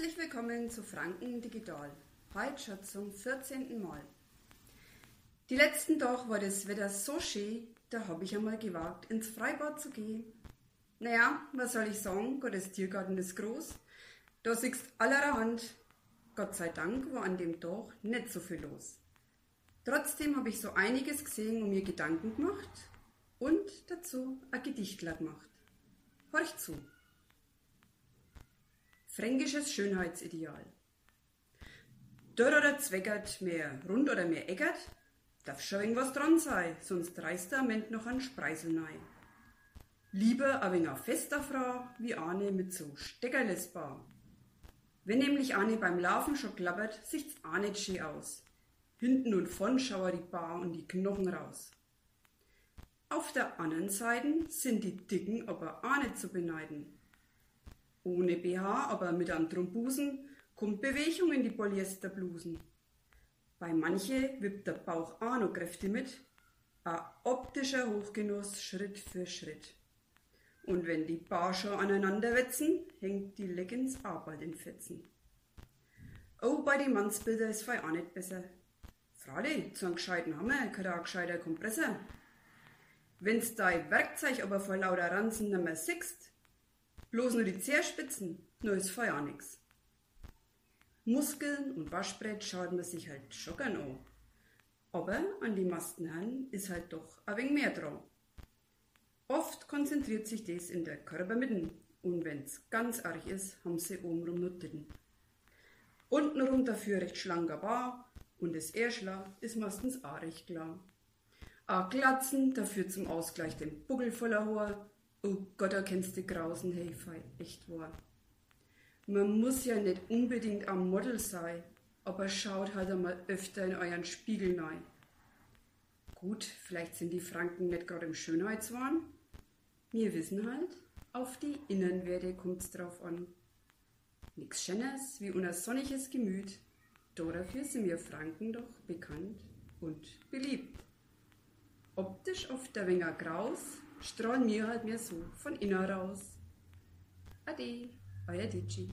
Herzlich willkommen zu Franken Digital. Heute schon zum 14. Mal. Die letzten Tage war das Wetter so schön, da habe ich einmal gewagt, ins Freibad zu gehen. Naja, was soll ich sagen? Gottes Tiergarten ist groß. Da siehst allerhand. Gott sei Dank war an dem Tag nicht so viel los. Trotzdem habe ich so einiges gesehen und mir Gedanken gemacht und dazu ein Gedichtler gemacht. Horch zu. Fränkisches Schönheitsideal. Dörr oder zweckert, mehr rund oder mehr eckert, darf schon irgendwas dran sein, sonst reißt der Ment noch an Spreisel nein. Lieber ein wenig fester Frau, wie eine mit so Steckerlesbar. Wenn nämlich eine beim Laufen schon klappert, sieht's auch nicht schön aus. Hinten und vorn schauer die Bar und die Knochen raus. Auf der anderen Seite sind die Dicken aber auch nicht zu beneiden. Ohne BH, aber mit einem Trombusen, kommt Bewegung in die Polyesterblusen. Bei manche wippt der Bauch auch noch Kräfte mit. Ein optischer Hochgenuss Schritt für Schritt. Und wenn die Bar schon aneinander wetzen, hängt die Leggings auch bald in Fetzen. Oh, bei den Mannsbilder ist fei auch nicht besser. Freilich, zu einem gescheiten Hammer gehört auch ein gescheiter Kompressor. Wenn's dein Werkzeug aber vor lauter Ranzen nimmer siehst, Bloß nur die Zehrspitzen, nur ist Feuer nix. Muskeln und Waschbrett schaut man sich halt schon gern an. Aber an die Masten ist halt doch ein wenig mehr dran. Oft konzentriert sich das in der Körpermitte und wenn's ganz arg ist, haben sie obenrum nur Titten. Untenrum dafür recht schlanker Bar und das Erschlag ist meistens auch recht klar. A Glatzen dafür zum Ausgleich den Buckel voller Haar Oh Gott, da kennst du Grausen, hey, echt wahr. Man muss ja nicht unbedingt am Model sein, aber schaut halt einmal öfter in euren Spiegel rein. Gut, vielleicht sind die Franken nicht gerade im Schönheitswahn. Wir wissen halt, auf die Innenwerte kommt's drauf an. Nix Schönes wie unser sonniges Gemüt. Dafür sind wir Franken doch bekannt und beliebt. Optisch oft der Wenger Graus, strahlen mir halt mehr so von innen raus. Ade, euer Digi.